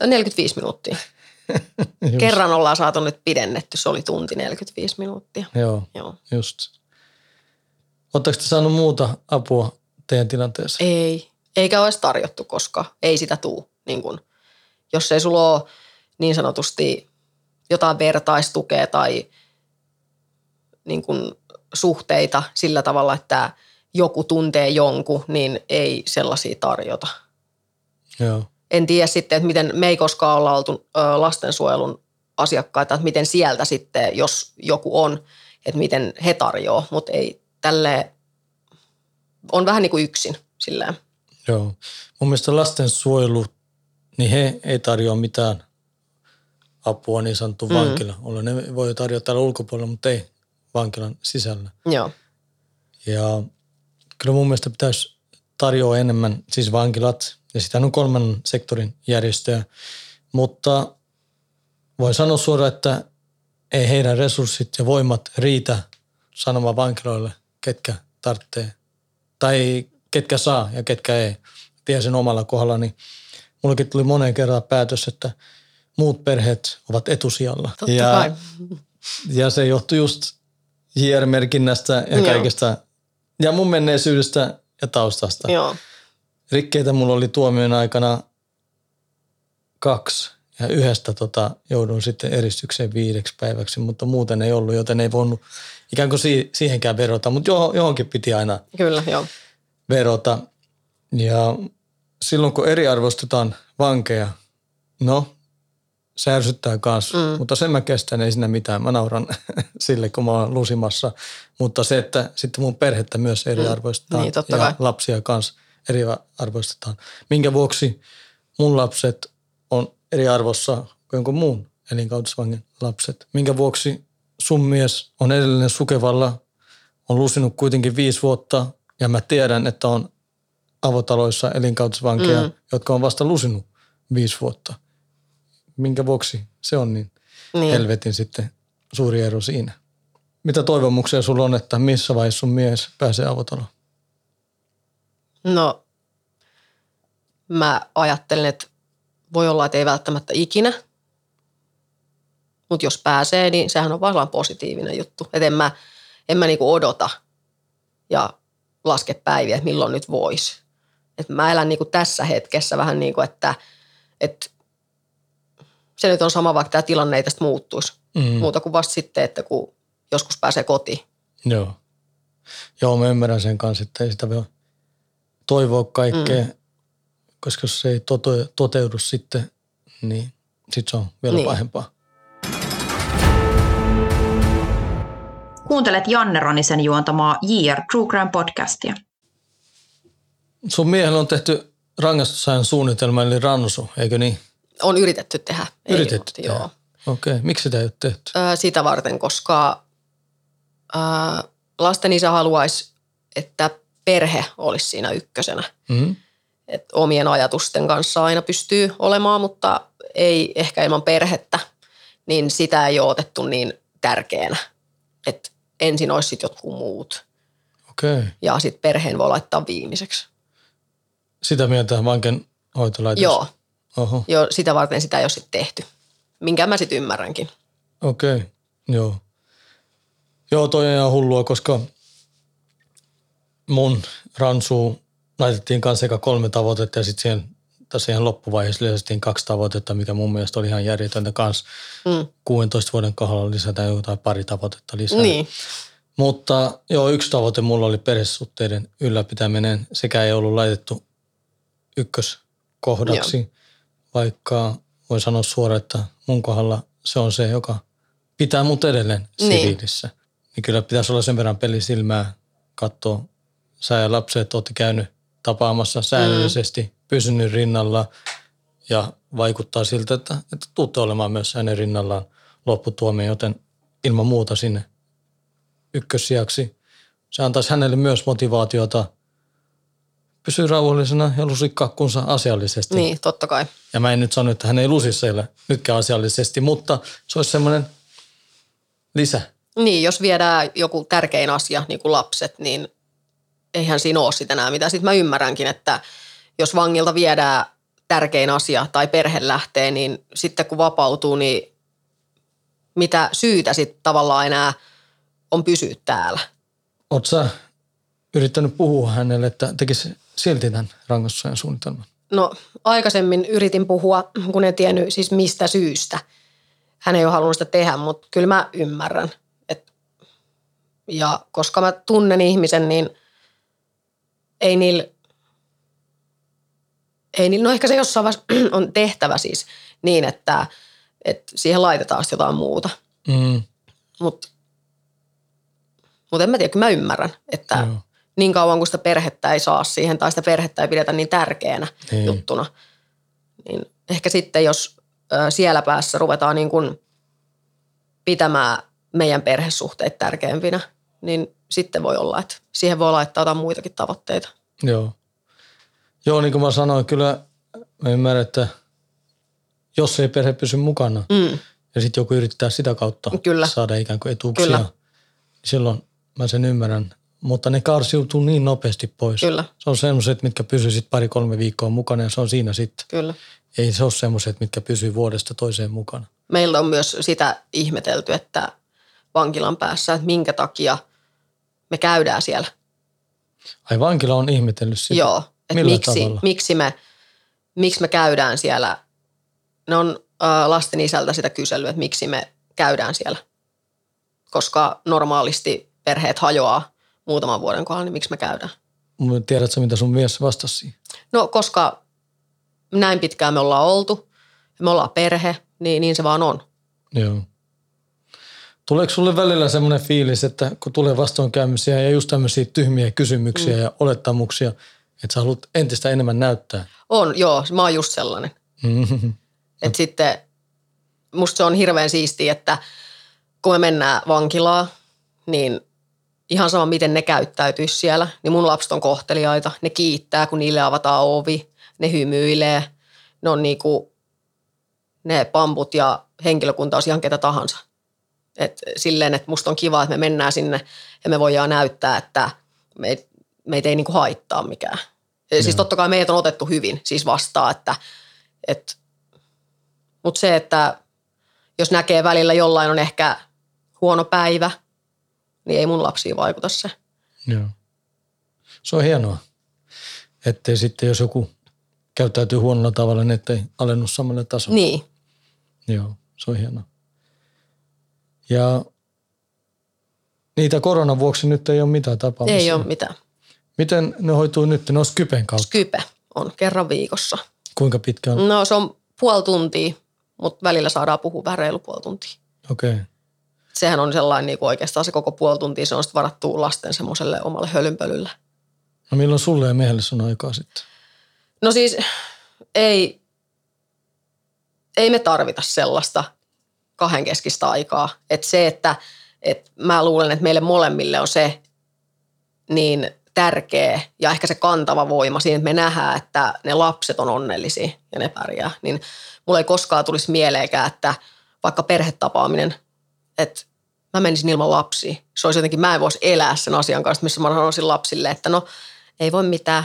45 minuuttia. <laughs> Kerran ollaan saatu nyt pidennetty, se oli tunti 45 minuuttia. Joo, Joo. just. Oletteko te saanut muuta apua teidän tilanteessa? Ei, eikä olisi tarjottu, koska ei sitä tuu. Niin kun, jos ei sulla ole niin sanotusti jotain vertaistukea tai niin kun, suhteita sillä tavalla, että joku tuntee jonkun, niin ei sellaisia tarjota. Joo. En tiedä sitten, että miten me ei koskaan olla oltu lastensuojelun asiakkaita, että miten sieltä sitten, jos joku on, että miten he tarjoaa, mutta ei tälle on vähän niin kuin yksin silleen. Joo. Mun mielestä lastensuojelu, niin he ei tarjoa mitään apua niin sanottu mm. vankila. Ne voi tarjota täällä ulkopuolella, mutta ei vankilan sisällä. Joo. Ja kyllä mun mielestä pitäisi tarjoa enemmän, siis vankilat, ja sitä on kolmannen sektorin järjestöjä, mutta voi sanoa suoraan, että ei heidän resurssit ja voimat riitä sanomaan vankiloille, ketkä tarvitsee, tai ketkä saa ja ketkä ei. Tiedän sen omalla kohdalla, niin mullekin tuli moneen kertaan päätös, että muut perheet ovat etusijalla. Totta ja, kai. ja se johtui just JR-merkinnästä ja Joo. kaikesta, ja mun menneisyydestä ja taustasta. Joo. Rikkeitä mulla oli tuomion aikana kaksi ja yhdestä tota, joudun sitten eristykseen viideksi päiväksi, mutta muuten ei ollut, joten ei voinut ikään kuin si- siihenkään verota, mutta johon, johonkin piti aina Kyllä, joo. verota. Ja silloin kun eriarvostetaan vankeja, no se ärsyttää kanssa, mm. mutta sen mä kestän, ei siinä mitään. Mä nauran <laughs> sille, kun mä oon lusimassa. Mutta se, että sitten mun perhettä myös eriarvoistetaan Niin, totta ja kai. lapsia kanssa eriarvoistetaan. Minkä vuoksi mun lapset on eri arvossa kuin jonkun muun elinkautisvangin lapset? Minkä vuoksi sun mies on edelleen sukevalla, on lusinut kuitenkin viisi vuotta ja mä tiedän, että on avotaloissa elinkautisvankeja, mm. jotka on vasta lusinut viisi vuotta. Minkä vuoksi se on niin, Niin. niin. helvetin sitten suuri ero siinä? Mitä toivomuksia sulla on, että missä vaiheessa sun mies pääsee avotaloon? No, mä ajattelen, että voi olla, että ei välttämättä ikinä, mutta jos pääsee, niin sehän on vaan positiivinen juttu. Että en mä, en mä niinku odota ja laske päiviä, että milloin nyt voisi. Et mä elän niinku tässä hetkessä vähän niin kuin, että, että se nyt on sama, vaikka tämä tilanne ei tästä muuttuisi. Mm. Muuta kuin vasta sitten, että kun joskus pääsee kotiin. Joo. Joo, mä ymmärrän sen kanssa, että ei sitä voi toivoa kaikkea, mm. koska jos se ei tote, toteudu sitten, niin sit se on vielä Niin. pahempaa. Kuuntelet Janne Ronisen juontamaa JR True Crime podcastia. Sun miehellä on tehty rangaistusajan suunnitelma, eli ransu, eikö niin? On yritetty tehdä. Ei Yritetty ollut, tehdä. Joo. Okei, miksi sitä ei ole tehty? Ö, sitä varten, koska ö, lasten isä haluaisi, että perhe olisi siinä ykkösenä. Mm? Et omien ajatusten kanssa aina pystyy olemaan, mutta ei ehkä ilman perhettä, niin sitä ei ole otettu niin tärkeänä. Et ensin olisi sitten jotkut muut Okei. ja sitten perheen voi laittaa viimeiseksi. Sitä mieltä vanken hoitolaitos? Joo, Oho, jo sitä varten sitä ei ole sitten tehty, minkä mä sitten ymmärränkin. okei. Joo. Joo, toi on ihan hullua, koska mun ransuun laitettiin kanssa eka kolme tavoitetta ja sitten siihen tässä ihan loppuvaiheessa lisättiin kaksi tavoitetta, mikä mun mielestä oli ihan järjetöntä kanssa. Mm. 16 vuoden kohdalla lisätään jotain pari tavoitetta lisää. Niin, Mutta joo, yksi tavoite mulla oli perhesuhteiden ylläpitäminen. Sekä ei ollut laitettu ykköskohdaksi, joo. vaikka voi sanoa suoraan, että mun kohdalla se on se, joka pitää mut edelleen Niin. siviilissä. Niin kyllä pitäisi olla sen verran pelisilmää katsoo, sä ja lapset olette käynyt tapaamassa säännöllisesti, mm. pysynyt rinnalla ja vaikuttaa siltä, että, että tuutte olemaan myös hänen rinnallaan lopputuomio, joten ilman muuta sinne ykkössijaksi. Se antaisi hänelle myös motivaatiota pysyä rauhallisena ja lusikkakkunsa asiallisesti. Niin, totta kai. Ja mä en nyt sano, että hän ei lusissa ole nytkään asiallisesti, mutta se olisi semmoinen lisä. Niin, jos viedään joku tärkein asia, niin kuin lapset, niin eihän siinä ole sitä enää mitä. Sitten mä ymmärränkin, että jos vangilta viedään tärkein asia tai perhe lähtee, niin sitten kun vapautuu, niin mitä syytä sitten tavallaan enää on pysyä täällä. Oletko sä yrittänyt puhua hänelle, että tekisi silti tämän rangaistusajan suunnitelman? No aikaisemmin yritin puhua, kun en tiennyt siis mistä syystä. Hän ei ole halunnut sitä tehdä, mutta kyllä mä ymmärrän. Et, ja koska mä tunnen ihmisen, niin ei niillä, ei niillä, no ehkä se jossain vaiheessa <clears throat> on tehtävä siis niin, että, että siihen laitetaan jotain muuta. Mm. Mutta mut en mä tiedä, kyllä mä ymmärrän, että Joo. niin kauan kuin sitä perhettä ei saa siihen tai sitä perhettä ei pidetä niin tärkeänä Niin. juttuna, niin ehkä sitten jos siellä päässä ruvetaan niin kuin pitämään meidän perhesuhteet tärkeämpinä, niin sitten voi olla, että siihen voi laittaa jotain muitakin tavoitteita. Joo. Joo, niin kuin mä sanoin, kyllä mä ymmärrän, että jos ei perhe pysy mukana Mm, ja sitten joku yrittää sitä kautta Kyllä. saada ikään kuin etuuksia, Kyllä. niin silloin mä sen ymmärrän. Mutta ne karsiutuu niin nopeasti pois. Kyllä. Se on semmoiset, mitkä pysyy sitten pari-kolme viikkoa mukana ja se on siinä sitten. kyllä. Ei se ole semmoiset, mitkä pysyy vuodesta toiseen mukana. Meillä on myös sitä ihmetelty, että vankilan päässä, että minkä takia me käydään siellä. Ai vankila on ihmetellyt sitä. Joo, että miksi, tavalla? miksi, me, miksi me käydään siellä. Ne on äh, lasten isältä sitä kyselyä, että miksi me käydään siellä. Koska normaalisti perheet hajoaa muutaman vuoden kohdalla, niin miksi me käydään? Tiedätkö, mitä sun mies vastasi siihen? No koska näin pitkään me ollaan oltu, me ollaan perhe, niin, niin se vaan on. Joo. Tuleeko sulle välillä semmoinen fiilis, että kun tulee vastoinkäymisiä ja just tämmöisiä tyhmiä kysymyksiä mm. ja olettamuksia, että sä haluat entistä enemmän näyttää? On, joo, mä oon just sellainen. Mm. Että sitten musta se on hirveän siistiä, että kun me mennään vankilaan, niin ihan sama miten ne käyttäytyisi siellä, niin mun lapset on kohteliaita. Ne kiittää, kun niille avataan ovi, ne hymyilee. Ne on niinku, ne pamput ja henkilökunta on ihan ketä tahansa. Et silleen, että musta on kiva, että me mennään sinne ja me voidaan näyttää, että meit, meitä ei niinku haittaa mikään. Ja Siis totta kai meidät on otettu hyvin siis vastaan, että, että mutta se, että jos näkee välillä jollain on ehkä huono päivä, niin ei mun lapsiin vaikuta se. Joo. Se on hienoa, ettei sitten jos joku käyttäytyy huonolla tavalla, niin ettei alennu samalle tasolle. Niin. Joo, se on hienoa. Ja niitä koronan vuoksi nyt ei ole mitään tapaamisia. Ei ole mitään. Miten ne hoituu nyt? Ne on Skypen kautta. Skype on kerran viikossa. Kuinka pitkään? No se on puoli tuntia, mutta välillä saadaan puhua vähän reilu puoli tuntia. Okei. Okay. Sehän on sellainen niin kuin oikeastaan se koko puoli tuntia, se on sitten varattu lasten semmoiselle omalle hölynpölylle. No milloin sulle ja miehelle sun aikaa sitten? No siis ei, ei me tarvita sellaista kahdenkeskistä aikaa. Että se, että, että mä luulen, että meille molemmille on se niin tärkeä ja ehkä se kantava voima siinä, että me nähdään, että ne lapset on onnellisia ja ne pärjää. Niin mulla ei koskaan tulisi mieleenkään, että vaikka perhetapaaminen, että mä menisin ilman lapsia. Se olisi jotenkin, mä en voisi elää sen asian kanssa, missä mä sanoisin lapsille, että no ei voi mitään,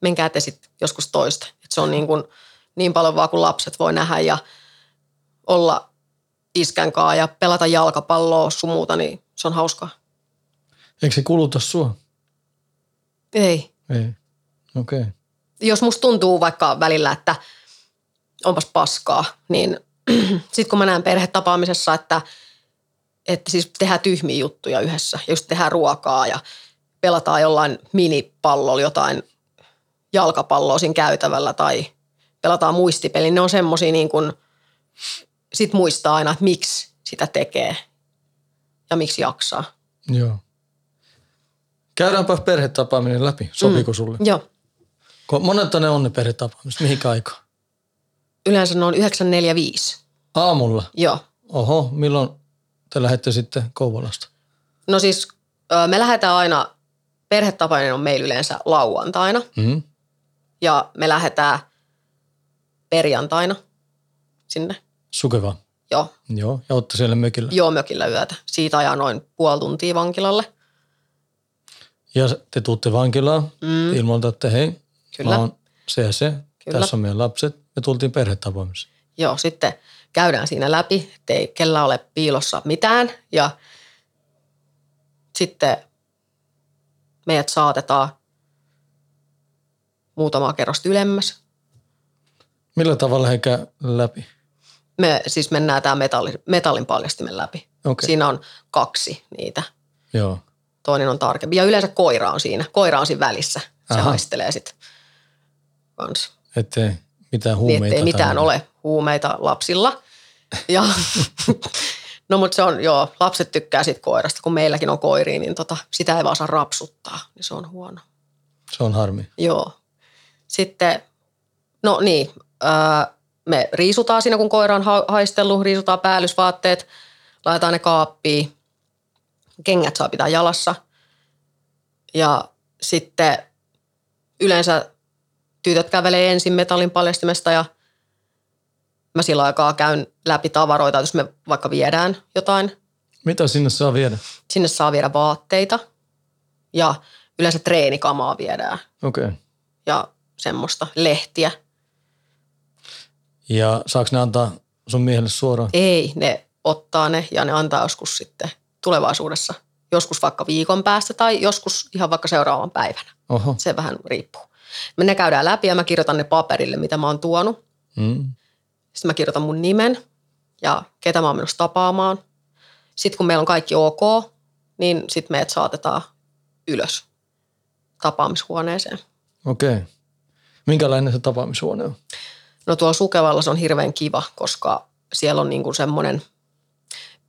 menkää te sitten joskus toista. Et se on niin, kuin, niin paljon vaan kuin lapset voi nähdä ja olla iskän kanssa ja pelata jalkapalloa sun muuta, niin se on hauskaa. Eikö se kuluta sua? Ei. Ei. Okei. Okay. Jos musta tuntuu vaikka välillä, että onpas paskaa, niin <clears throat> sitten kun mä näen perhetapaamisessa, että, että siis tehdään tyhmiä juttuja yhdessä, just tehdään ruokaa ja pelataan jollain minipallolla jotain jalkapalloa siinä käytävällä tai pelataan muistipeli, ne on semmosia niin kuin, sit muistaa aina, että miksi sitä tekee ja miksi jaksaa. Joo. Käydäänpä perhetapaaminen läpi. Sopiiko sulle? Joo. Ko- Monelta ne on ne perhetapaamiset. Mihinkä aikaan? Yleensä ne on 945. Aamulla. Joo. Oho, milloin te lähdette sitten Kouvolasta? No siis me lähdetään aina, perhetapainen on meillä yleensä lauantaina Mm. ja me lähdetään perjantaina sinne. Sukeva. Joo, Joo, ja olette siellä mökillä. joo mökillä yötä. Siitä ajaa noin puoli tuntia vankilalle. Ja te tuutte vankilaan, mm. ilmoitatte, hei, Kyllä. mä oon se ja se, Kyllä. tässä on meidän lapset. Me tultiin perhetapaamiseen. Joo, sitten käydään siinä läpi, ettei kellä ole piilossa mitään ja sitten meidät saatetaan muutamaa kerrosta ylemmäs. Millä tavalla he käy läpi? Me siis mennään tämä metalli, metallin paljastimen läpi. Okei. Siinä on kaksi niitä. Joo. Toinen on tarkempi. Ja yleensä koira on siinä. Koira on siinä välissä. Se Aha. haistelee sitten kans. Ettei mitään Niin, huumeita. ettei tai mitään mitään. ole huumeita lapsilla. Ja, <laughs> no mutta se on, joo, lapset tykkää siitä koirasta. Kun meilläkin on koiria, niin tota, sitä ei vaan saa rapsuttaa. Niin se on huono. Se on harmi. Joo. Sitten, no niin, ää, me riisutaan siinä, kun koira on ha- haistellut, riisutaan päällysvaatteet, laitetaan ne kaappiin, kengät saa pitää jalassa. Ja sitten yleensä tytöt kävelee ensin metallin paljastimesta ja mä sillä aikaa käyn läpi tavaroita, jos me vaikka viedään jotain. Mitä sinne saa viedä? Sinne saa viedä vaatteita ja yleensä treenikamaa viedään Okei. Okay. ja semmoista lehtiä. Ja saako ne antaa sun miehelle suoraan? Ei, ne ottaa ne ja ne antaa joskus sitten tulevaisuudessa. Joskus vaikka viikon päästä tai joskus ihan vaikka seuraavan päivänä. Oho. Se vähän riippuu. Me ne käydään läpi ja mä kirjoitan ne paperille, mitä mä oon tuonut. Mm. Sitten mä kirjoitan mun nimen ja ketä mä oon menossa tapaamaan. Sitten kun meillä on kaikki ok, niin sitten meidät saatetaan ylös tapaamishuoneeseen. Okei. Okay. Minkälainen se tapaamishuone on? No tuolla Sukevalla se on hirveän kiva, koska siellä on niinku semmoinen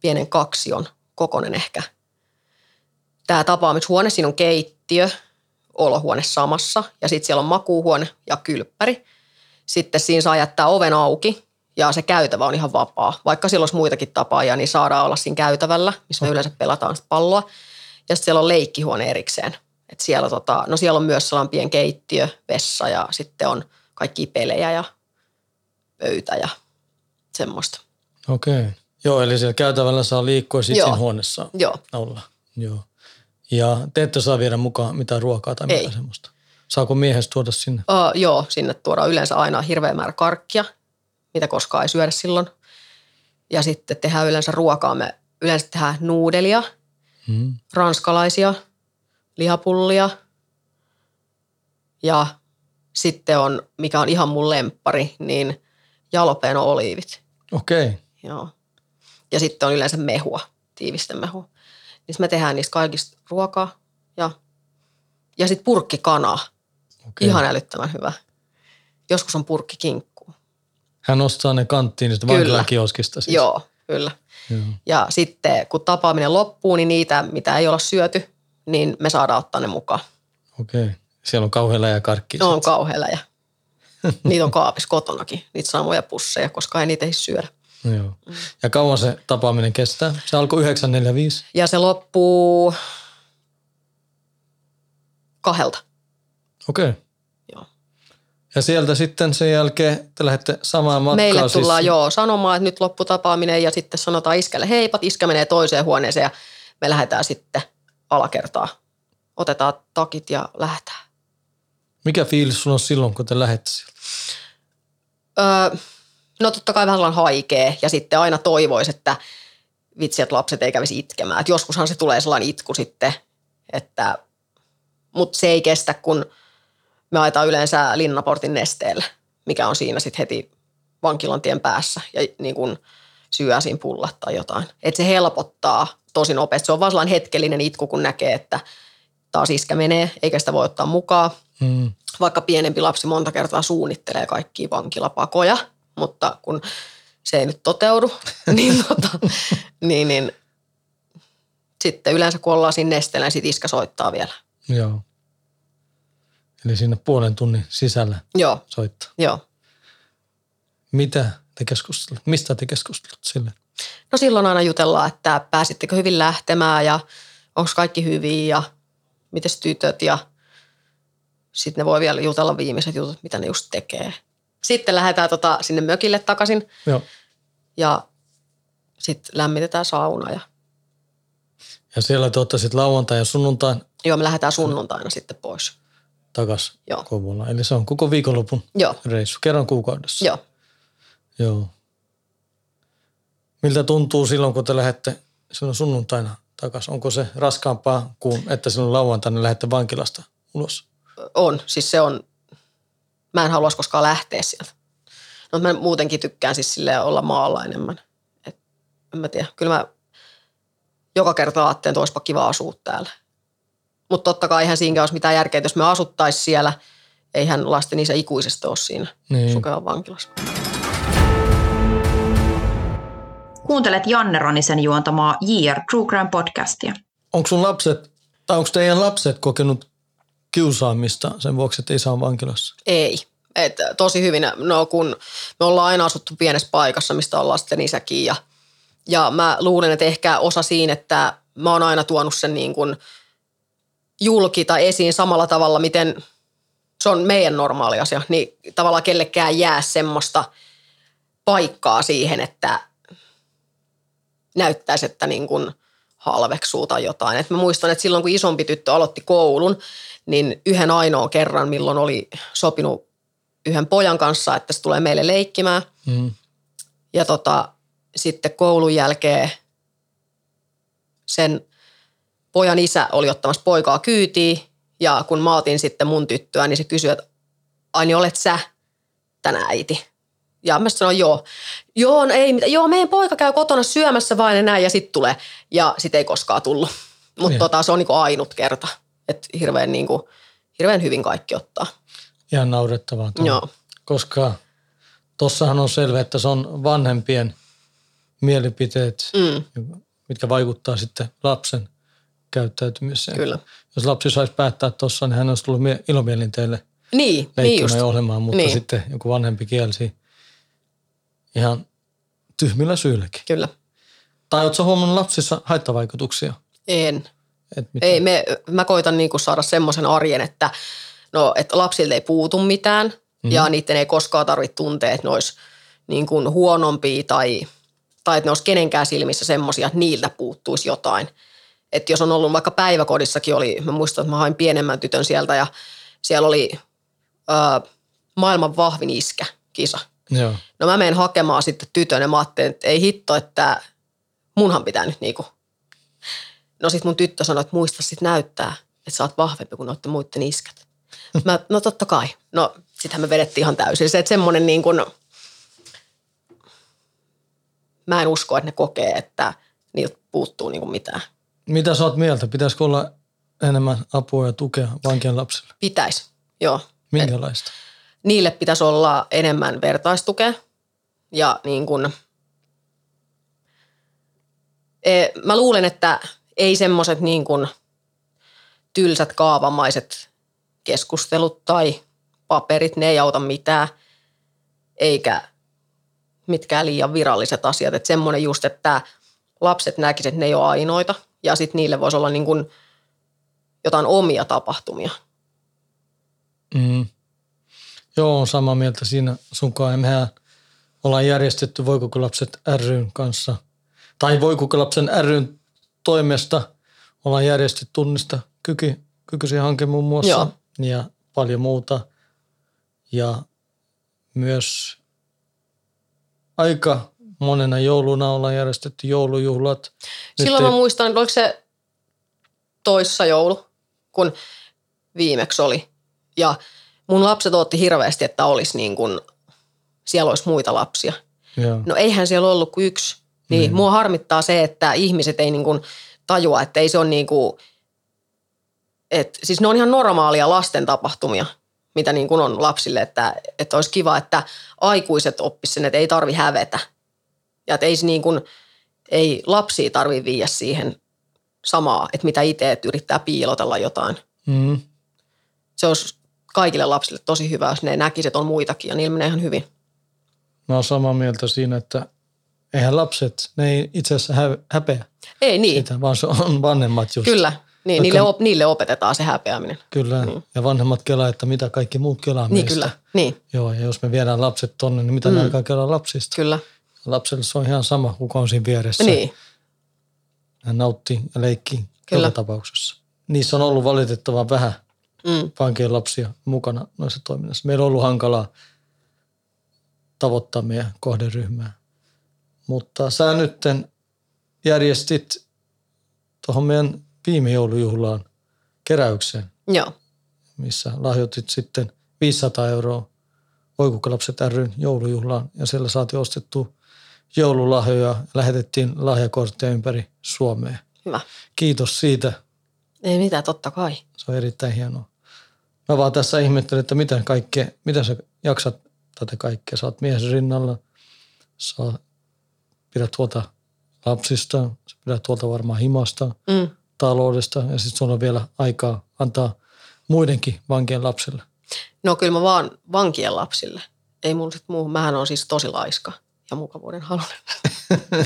pienen kaksion kokonen ehkä. Tämä tapaamishuone, siinä on keittiö, olohuone samassa ja sitten siellä on makuuhuone ja kylppäri. Sitten siinä saa jättää oven auki ja se käytävä on ihan vapaa. Vaikka siellä olisi muitakin tapaajia, niin saadaan olla siinä käytävällä, missä me yleensä pelataan palloa. Ja sitten siellä on leikkihuone erikseen. Et siellä, tota, no siellä on myös sellainen pieni keittiö, vessa ja sitten on kaikki pelejä ja pöytä ja semmoista. Okei. Okay. Joo, eli siellä käytävällä saa liikkua ja sitten siinä huoneessa Joo, olla. Joo. Ja te ette saa viedä mukaan mitään ruokaa tai Ei. mitään semmoista. Saako miehestä tuoda sinne? uh, joo, sinne tuodaan yleensä aina hirveä määrä karkkia, mitä koskaan ei syödä silloin. Ja sitten tehdään yleensä ruokaa. Me yleensä tehdään nuudelia, Mm. ranskalaisia, lihapullia ja sitten on, mikä on ihan mun lemppari, niin jalopeno oliivit. Okei. Okay. Joo. Ja sitten on yleensä mehua, tiivistemehua. Niin me tehdään niistä kaikista ruokaa ja, ja sitten purkkikanaa. Okay. Ihan älyttömän hyvä. Joskus on purkki kinkku. Hän ostaa ne kanttiin niistä vankilakioskista siis. Joo, kyllä. Joo. Ja sitten kun tapaaminen loppuu, niin niitä, mitä ei olla syöty, niin me saadaan ottaa ne mukaan. Okei. Okay. Siellä on kauhean läjä karkki. Ne on kauhealla ja <laughs> niitä on kaapissa kotonakin, niitä samoja pusseja, koska ei niitä ei syödä. Joo. Ja kauan se tapaaminen kestää? Se alkoi 945. Ja se loppuu kahdelta. Okei. Okay. Joo. Ja sieltä sitten sen jälkeen te lähdette samaan matkaan. Meille tullaan siis, joo sanomaan, että nyt loppu tapaaminen ja sitten sanotaan iskälle heipat, iskä menee toiseen huoneeseen ja me lähdetään sitten alakertaa. Otetaan takit ja lähdetään. Mikä fiilis sulla on silloin, kun te lähdette sieltä? Öö, no totta kai vähän sellainen haikea ja sitten aina toivoisi, että vitsi, että lapset ei kävisi itkemään. Et joskushan se tulee sellainen itku sitten, että, mutta se ei kestä, kun me ajetaan yleensä Linnaportin nesteelle, mikä on siinä sitten heti vankilan tien päässä ja niin kuin syö siinä pullat tai jotain. Että se helpottaa tosi nopeasti. Se on vaan sellainen hetkellinen itku, kun näkee, että taas iskä menee, eikä sitä voi ottaa mukaan Mm. vaikka pienempi lapsi monta kertaa suunnittelee kaikkia vankilapakoja, mutta kun se ei nyt toteudu, <laughs> niin, tota, niin, niin sitten yleensä kun ollaan siinä nesteellä, niin sit iskä soittaa vielä. Joo. Eli siinä puolen tunnin sisällä Joo, soittaa. joo. Mitä te keskustelut? Mistä te keskustelut sille? No silloin aina jutellaan, että pääsittekö hyvin lähtemään ja onko kaikki hyvin ja mites tytöt ja sitten ne voi vielä jutella viimeiset jutut, mitä ne just tekee. Sitten lähdetään tota sinne mökille takaisin Joo. ja sitten lämmitetään sauna ja Ja siellä te olette sitten lauantai ja sunnuntain joo, me lähdetään sunnuntaina sitten pois. takas Joo. Kouvolaan. Eli se on koko viikonlopun Joo, reissu, kerran kuukaudessa. joo. Joo. Miltä tuntuu silloin, kun te lähdette silloin sunnuntaina takaisin? Onko se raskaampaa kuin, että silloin lauantaina lähdette vankilasta ulos? On, siis se on, mä en haluaisi koskaan lähteä sieltä. No mä muutenkin tykkään siis silleen olla maalla enemmän. Et, en mä tiedä, kyllä mä joka kerta ajattelen, että olisipa kiva asua täällä. Mutta totta kai eihän siinä olisi mitään järkeä, että jos me asuttaisiin siellä, eihän lasten isä ikuisesti ole siinä Niin. niin. Sukevan vankilassa. Kuuntelet Janne Ronisen juontamaa JR True Crime podcastia. Onko sun lapset, tai onko teidän lapset kokenut kiusaamista sen vuoksi, että isä on vankilassa? Ei. Et tosi hyvin, no kun me ollaan aina asuttu pienessä paikassa, mistä on lasten isäkin ja, ja mä luulen, että ehkä osa siinä, että mä oon aina tuonut sen niin kuin julki tai esiin samalla tavalla, miten se on meidän normaali asia, niin tavallaan kellekään jää semmoista paikkaa siihen, että näyttäisi, että niin kuin halveksuu tai jotain. Et mä muistan, että silloin kun isompi tyttö aloitti koulun, niin yhden ainoan kerran, milloin oli sopinut yhden pojan kanssa, että se tulee meille leikkimään. Mm. Ja tota, sitten koulun jälkeen sen pojan isä oli ottamassa poikaa kyytiin ja kun mä otin sitten mun tyttöä, niin se kysyi, että ai niin olet sä tänä äiti? Ja mä sanoin, joo. Joo, no ei mitään. Joo, meidän poika käy kotona syömässä vain näin ja sitten tulee. Ja sitten ei koskaan tullut. Mutta Niin. tota, se on niinku ainut kerta. Että hirveän, niinku, hirveän hyvin kaikki ottaa. Ihan naurettavaa. tuo. Joo. Koska tossahan on selvä, että se on vanhempien mielipiteet, Mm, mitkä vaikuttaa sitten lapsen käyttäytymiseen. kyllä. Jos lapsi saisi päättää tuossa, niin hän olisi tullut mie- ilomielin teille Niin, niin leikkimään ja ohjelmaan, mutta Niin. sitten joku vanhempi kielsi ihan tyhmillä syylläkin. Kyllä. Tai oletko huomannut lapsissa haittavaikutuksia? En. Et mitä? Ei, me, mä koitan niinku saada semmoisen arjen, että, no, että lapsilta ei puutu mitään mm. ja niiden ei koskaan tarvitse tuntea, että ne olisi niin kuin huonompia tai, tai että ne olisi kenenkään silmissä semmoisia, että niiltä puuttuisi jotain. Että jos on ollut vaikka päiväkodissakin oli, mä muistan, että mä hain pienemmän tytön sieltä ja siellä oli ö, maailman vahvin iskä kisa. Joo. No mä menen hakemaan sitten tytön ja mä ajattelin, että ei hitto, että munhan pitää nyt niinku. No sit mun tyttö sanoi, että muista sit näyttää, että sä oot vahvempi kuin noitten muiden iskät. Mä, no totta kai. No sitähän me vedettiin ihan täysin. Se, että semmoinen niin kuin, mä en usko, että ne kokee, että niiltä puuttuu niin kuin mitään. Mitä sä oot mieltä? Pitäisikö olla enemmän apua ja tukea vankien lapsille? Pitäisi, joo. Minkälaista? niille pitäisi olla enemmän vertaistukea ja niin kuin, e, mä luulen, että ei semmoiset niin kuin tylsät kaavamaiset keskustelut tai paperit, ne ei auta mitään, eikä mitkään liian viralliset asiat. Että semmoinen just, että lapset näkisivät, että ne ei ole ainoita ja sitten niille voisi olla niin kuin jotain omia tapahtumia. Mm. Joo, samaa mieltä siinä sunkaan. Mehän ollaan järjestetty Voikoko lapset ryn kanssa, tai Voikoko lapsen ryn toimesta ollaan järjestetty tunnista kyky, kykyisiä hanke muun muassa Joo. ja paljon muuta. Ja myös aika monena jouluna ollaan järjestetty joulujuhlat. Nyt Silloin ei- mä muistan, että oliko se toissa joulu, kun viimeksi oli. Ja mun lapset otti hirveästi, että olisi niin kuin, siellä olisi muita lapsia. Joo. No eihän siellä ollut kuin yksi. Niin, Mm. mua harmittaa se, että ihmiset ei niin kuin tajua, että ei se ole niin kuin, että siis ne on ihan normaalia lasten tapahtumia, mitä niin kuin on lapsille, että, että olisi kiva, että aikuiset oppisivat sen, että ei tarvi hävetä. Ja että ei, niin kuin, ei lapsia tarvi viiä siihen samaa, että mitä itse, että yrittää piilotella jotain. Mm. Se olisi kaikille lapsille tosi hyvä, jos ne näkisivät, että on muitakin ja niillä menee ihan hyvin. Mä oon samaa mieltä siinä, että eihän lapset, ne ei itse asiassa hä- häpeä Ei niin, sitä, vaan se on vanhemmat just. kyllä. Niin, Vaikka- niille, op, niille opetetaan se häpeäminen. Kyllä. Ja vanhemmat kelaa, että mitä kaikki muut kelaa Niin meistä. kyllä, niin, Joo, ja jos me viedään lapset tonne, niin mitä mm. ne alkaa kelaa lapsista? kyllä. Lapselle se on ihan sama, kuka on siinä vieressä. Niin, Hän nauttii ja leikkii Kyllä. joka tapauksessa. Niissä on ollut valitettavan vähän mm, vankien lapsia mukana noissa toiminnassa. Meillä on ollut hankalaa tavoittaa meidän kohderyhmää. Mutta sä nytten järjestit tuohon meidän viime joulujuhlaan keräykseen, joo, missä lahjoitit sitten 500 euroa Oikukalapset ryn joulujuhlaan ja siellä saatiin ostettua joululahjoja ja lähetettiin lahjakortteja ympäri Suomea. hyvä. Kiitos siitä. Ei mitään, totta kai. Se on erittäin hienoa. Mä vaan tässä ihmettelen, että mitä, kaikkea, mitä sä jaksat tätä kaikkea. Sä oot mies rinnalla, sä pidät huolta lapsista, sä pidät huolta varmaan himasta, Mm, taloudesta ja sitten sulla on vielä aikaa antaa muidenkin vankien lapsille. No kyllä mä vaan vankien lapsille. Ei mulla sit muuhun. Mähän on siis tosi laiska ja mukavuuden halunen. <laughs>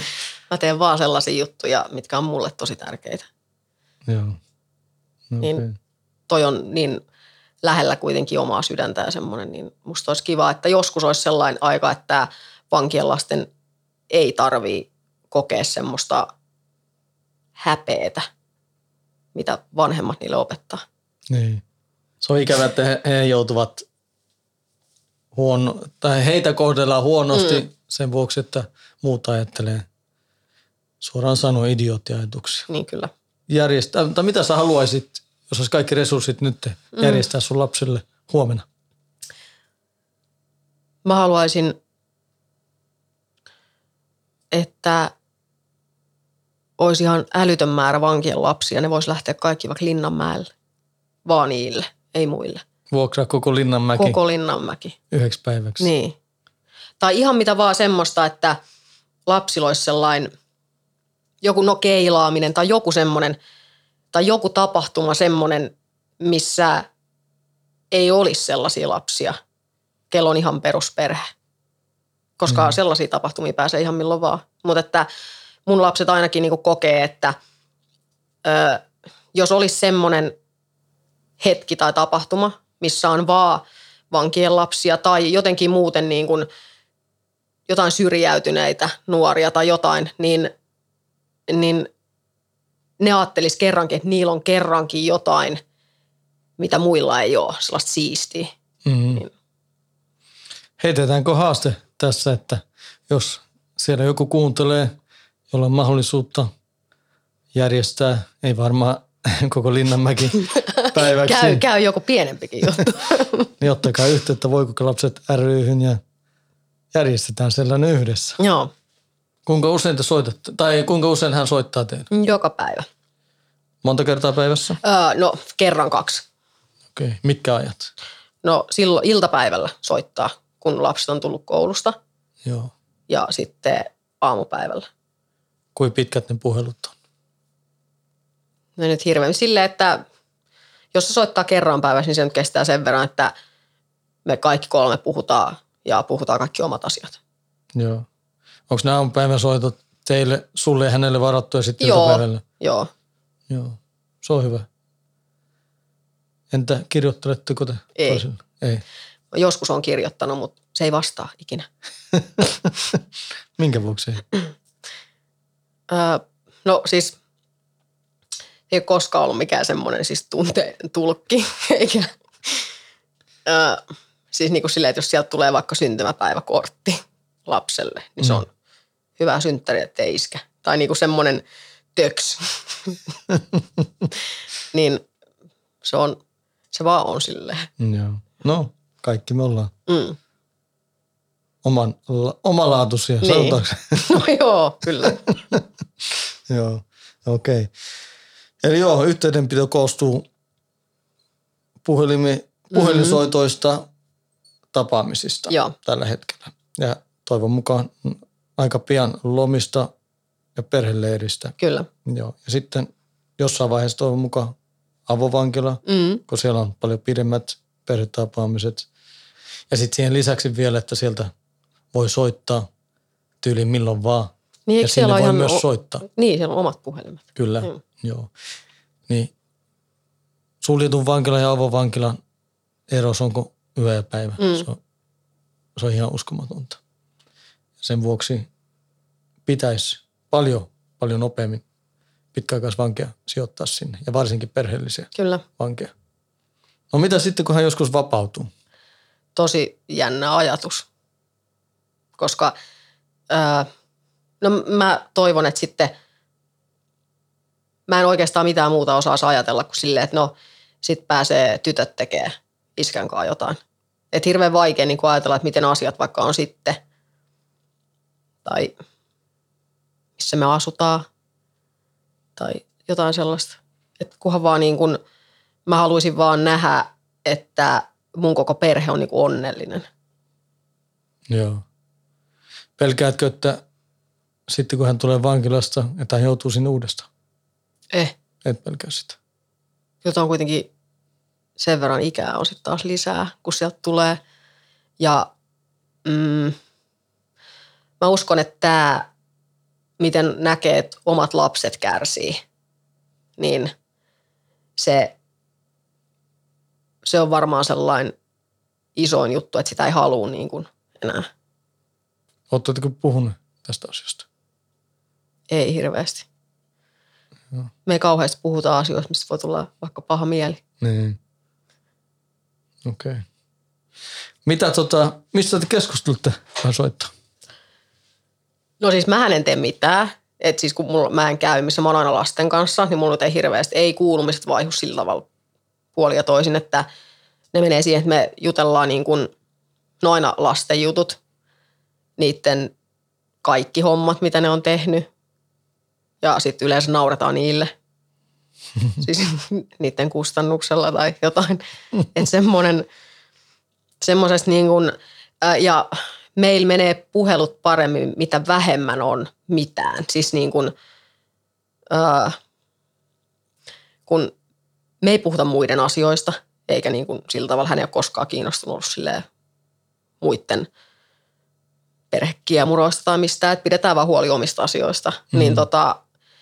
mä teen vaan sellaisia juttuja, mitkä on mulle tosi tärkeitä. Joo. No, Niin-. Toi on niin lähellä kuitenkin omaa sydäntä ja semmoinen, niin musta olisi kiva, että joskus olisi sellainen aika, että vankien lasten ei tarvii kokea semmoista häpeetä, mitä vanhemmat niille opettaa. Niin. Se on ikävä, että he, he joutuvat huono, tai heitä kohdellaan huonosti mm. sen vuoksi, että muut ajattelee suoraan sanoen idioottiajatuksia. Niin kyllä. Järjestää, tai mitä sä haluaisit, jos olisi kaikki resurssit nyt järjestää sun lapselle huomenna? Mä haluaisin, että olisi ihan älytön määrä vankien lapsia. Ne vois lähteä kaikki vaikka Linnanmäelle. Vaan niille, ei muille. Vuokraa koko Linnanmäki Koko. Koko Linnanmäki. yhdeksi päiväksi. Niin. Tai ihan mitä vaan semmoista, että lapsilla olisi sellainen joku no keilaaminen tai joku semmoinen, tai joku tapahtuma semmoinen, missä ei olisi sellaisia lapsia, kello on ihan perusperhe. Koska mm. sellaisia tapahtumia pääsee ihan milloin vaan. Mutta että mun lapset ainakin niinku kokee, että ö, jos olisi semmoinen hetki tai tapahtuma, missä on vaan vankien lapsia tai jotenkin muuten niin kuin jotain syrjäytyneitä nuoria tai jotain, niin, niin ne ajattelis kerrankin, että niillä on kerrankin jotain, mitä muilla ei ole, sellaista siistiä. Mm-hmm. Heitetäänkö haaste tässä, että jos siellä joku kuuntelee, jolla on mahdollisuutta järjestää, ei varmaan <laughs> koko Linnanmäki <laughs> päiväksi, Käy, käy joku pienempikin juttu. <laughs> niin ottakaa yhteyttä Voiko lapset ryhyn ja järjestetään sellainen yhdessä. Joo, Kuinka usein te soitatte, tai kuinka usein hän soittaa teille? joka päivä. Monta kertaa päivässä? Öö, no, kerran kaksi. Okei, okay. mitkä ajat? No, silloin iltapäivällä soittaa, kun lapset on tullut koulusta Joo. ja sitten aamupäivällä. Kuin pitkät ne puhelut on? No nyt hirveän silleen, että jos se soittaa kerran päivässä, niin se nyt kestää sen verran, että me kaikki kolme puhutaan ja puhutaan kaikki omat asiat. Joo. Onko nämä aamupäivän soitot teille, sulle ja hänelle varattu ja sitten Joo, iltapäivällä? joo. Joo, se on hyvä. Entä kirjoitteletteko te? Ei. toisille? Ei. Joskus on kirjoittanut, mutta se ei vastaa ikinä. <laughs> Minkä vuoksi <clears throat> ei? Öö, no siis ei ole koskaan ollut mikään semmoinen siis tunteen tulkki, <laughs> eikä öö, siis niin kuin silleen, että jos sieltä tulee vaikka syntymäpäiväkortti lapselle, niin se Mm. on hyvä synttäri, ettei iskä. Tai niin kuin semmoinen töks. <laughs> niin se on, se vaan on silleen. Joo. No, kaikki me ollaan Mm. oman, la, omalaatuisia, Niin. sanotaanko? <laughs> No joo, kyllä. <laughs> joo, okei. Okay. Eli joo, yhteydenpito koostuu puhelimi, puhelinsoitoista, tapaamisista Joo. tällä hetkellä. Ja toivon mukaan aika pian lomista ja perheleiristä. Kyllä. Joo. Ja sitten jossain vaiheessa toivon mukaan avovankila, Mm. kun siellä on paljon pidemmät perhetapaamiset. Ja sitten siihen lisäksi vielä, että sieltä voi soittaa tyyliin milloin vaan. Niin, ja sinne voi ihan myös o- soittaa. Niin, siellä on omat puhelimet. Kyllä, Mm. joo. Niin suljetun vankilan ja avovankilan ero onko yö ja päivä. Mm. Se, on, se on ihan uskomatonta. Sen vuoksi pitäisi paljon, paljon nopeammin pitkäaikaisvankeja sijoittaa sinne ja varsinkin perheellisiä Kyllä. vankeja. No mitä sitten, kun hän joskus vapautuu? Tosi jännä ajatus. Koska ää, no mä toivon, että sitten mä en oikeastaan mitään muuta osaa ajatella kuin silleen, että no sit pääsee tytöt tekee iskän kanssa jotain. Et hirveän vaikea niin ajatella, että miten asiat vaikka on sitten. Tai missä me asutaan. Tai jotain sellaista. Että kunhan vaan niin kuin, mä haluaisin vaan nähdä, että mun koko perhe on niin kuin onnellinen. Joo. Pelkäätkö, että sitten kun hän tulee vankilasta, että hän joutuu sinne uudestaan? Eh, Et pelkää sitä. jota on kuitenkin sen verran ikää on sitten taas lisää, kun sieltä tulee. Ja mm, mä uskon, että tämä, miten näkee, että omat lapset kärsii, niin se, se on varmaan sellainen isoin juttu, että sitä ei halua niin kuin enää. Oletteko puhunut tästä asiasta? Ei hirveästi. Me ei kauheasti puhuta asioista, mistä voi tulla vaikka paha mieli. Niin. Okei. Okay. Mitä tota, mistä te keskustelitte? Hän soittaa. No siis mä en tee mitään. Et siis kun mulla, mä en käy, missä mä oon aina lasten kanssa, niin mulla ei hirveästi, ei kuulumiset vaihu sillä tavalla puoli ja toisin, että ne menee siihen, että me jutellaan niin kuin, no aina lasten jutut, niiden kaikki hommat, mitä ne on tehnyt. Ja sitten yleensä nauretaan niille. <laughs> siis niiden kustannuksella tai jotain. Että semmoinen, semmoisesta niin kuin, ää, ja meillä menee puhelut paremmin, mitä vähemmän on mitään. Siis niin kuin, ää, kun me ei puhuta muiden asioista, eikä niin kuin sillä tavalla hän ei ole koskaan kiinnostunut ollut silleen muiden perhekiemuroista tai mistään, että pidetään vaan huoli omista asioista. Mm. Niin tota,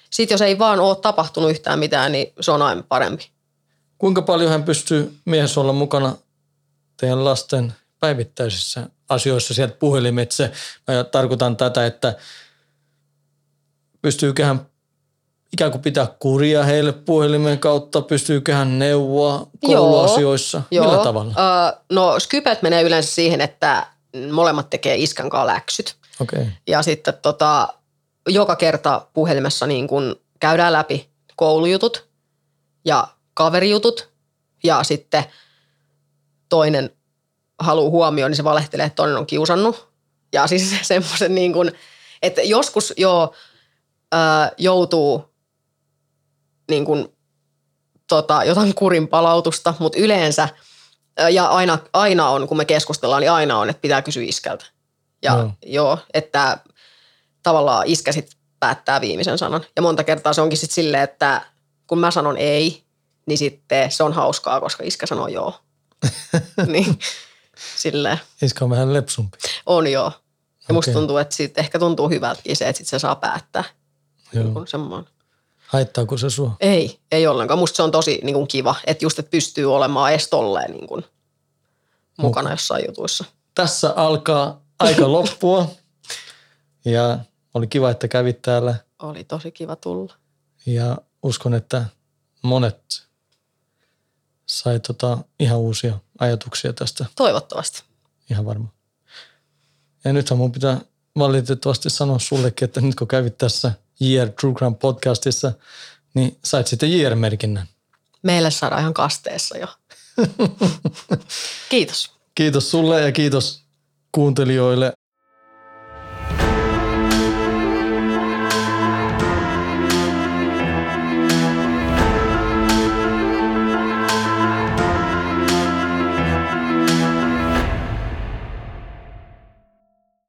sit jos ei vaan ole tapahtunut yhtään mitään, niin se on aina parempi. Kuinka paljon hän pystyy miehessä olla mukana teidän lasten päivittäisissä asioissa sieltä puhelimitse? Mä tarkoitan tätä, että pystyykö hän ikään kuin pitää kuria heille puhelimen kautta, pystyykö hän neuvoa kouluasioissa? Joo. Millä tavalla? Ö, no Skypet menee yleensä siihen, että molemmat tekee iskän kanssa läksyt. Okay. Ja sitten tota, joka kerta puhelimessa niin kun käydään läpi koulujutut ja kaverijutut ja sitten toinen haluaa huomioon, niin se valehtelee, että toinen on kiusannut. Ja siis <laughs> semmoisen niin kuin, että joskus jo joutuu niin kuin, tota, jotain kurin palautusta, mutta yleensä ja aina, aina on, kun me keskustellaan, niin aina on, että pitää kysyä iskältä. Ja Joo. joo, että tavallaan iskä sit päättää viimeisen sanan. Ja monta kertaa se onkin sitten silleen, että kun mä sanon ei, niin sitten se on hauskaa, koska iskä sanoo joo. <laughs> niin silleen Iskä on vähän lepsumpi. on joo. Ja musta Okei. tuntuu, että siitä ehkä tuntuu hyvältäkin se, että sit se saa päättää. Joo. Niin semmoinen. Haittaako se sua? Ei, ei ollenkaan. Musta se on tosi niin kuin kiva, että just, että pystyy olemaan edes tolleen niin kuin mukana jossain jutuissa. Tässä alkaa aika loppua. <laughs> Ja oli kiva, että kävit täällä. Oli tosi kiva tulla. Ja uskon, että monet sai tota ihan uusia ajatuksia tästä. Toivottavasti. Ihan varma. Ja nythän mun pitää valitettavasti sanoa sullekin, että nyt kun kävit tässä JR True Crime podcastissa, niin sait sitten JR-merkinnän. Meille saadaan ihan kasteessa jo. <laughs> Kiitos. Kiitos sulle ja kiitos kuuntelijoille